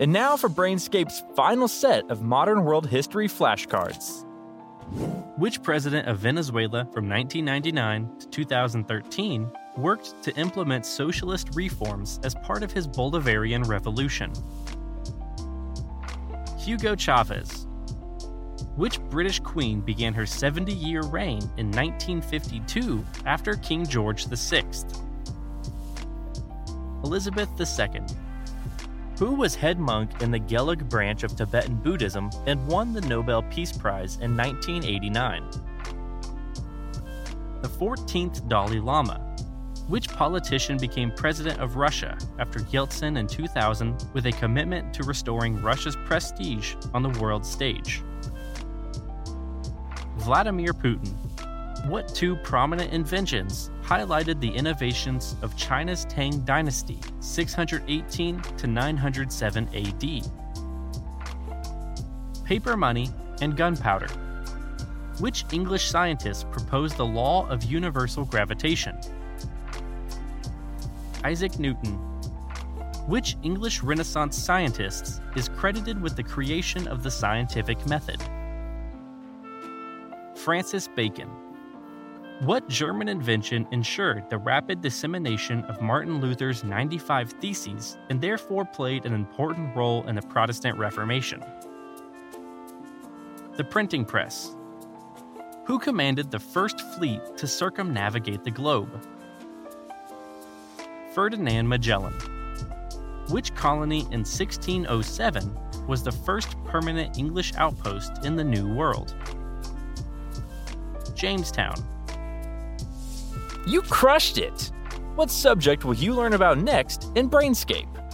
And now for Brainscape's final set of modern world history flashcards. Which president of Venezuela from 1999 to 2013 worked to implement socialist reforms as part of his Bolivarian Revolution? Hugo Chavez. Which British queen began her 70 year reign in 1952 after King George VI? Elizabeth II. Who was head monk in the Gelug branch of Tibetan Buddhism and won the Nobel Peace Prize in 1989? The 14th Dalai Lama. Which politician became president of Russia after Yeltsin in 2000 with a commitment to restoring Russia's prestige on the world stage? Vladimir Putin. What two prominent inventions highlighted the innovations of China's Tang Dynasty 618 to 907 AD? Paper money and gunpowder. Which English scientist proposed the law of universal gravitation? Isaac Newton. Which English Renaissance scientist is credited with the creation of the scientific method? Francis Bacon. What German invention ensured the rapid dissemination of Martin Luther's 95 Theses and therefore played an important role in the Protestant Reformation? The printing press. Who commanded the first fleet to circumnavigate the globe? Ferdinand Magellan. Which colony in 1607 was the first permanent English outpost in the New World? Jamestown. You crushed it! What subject will you learn about next in Brainscape?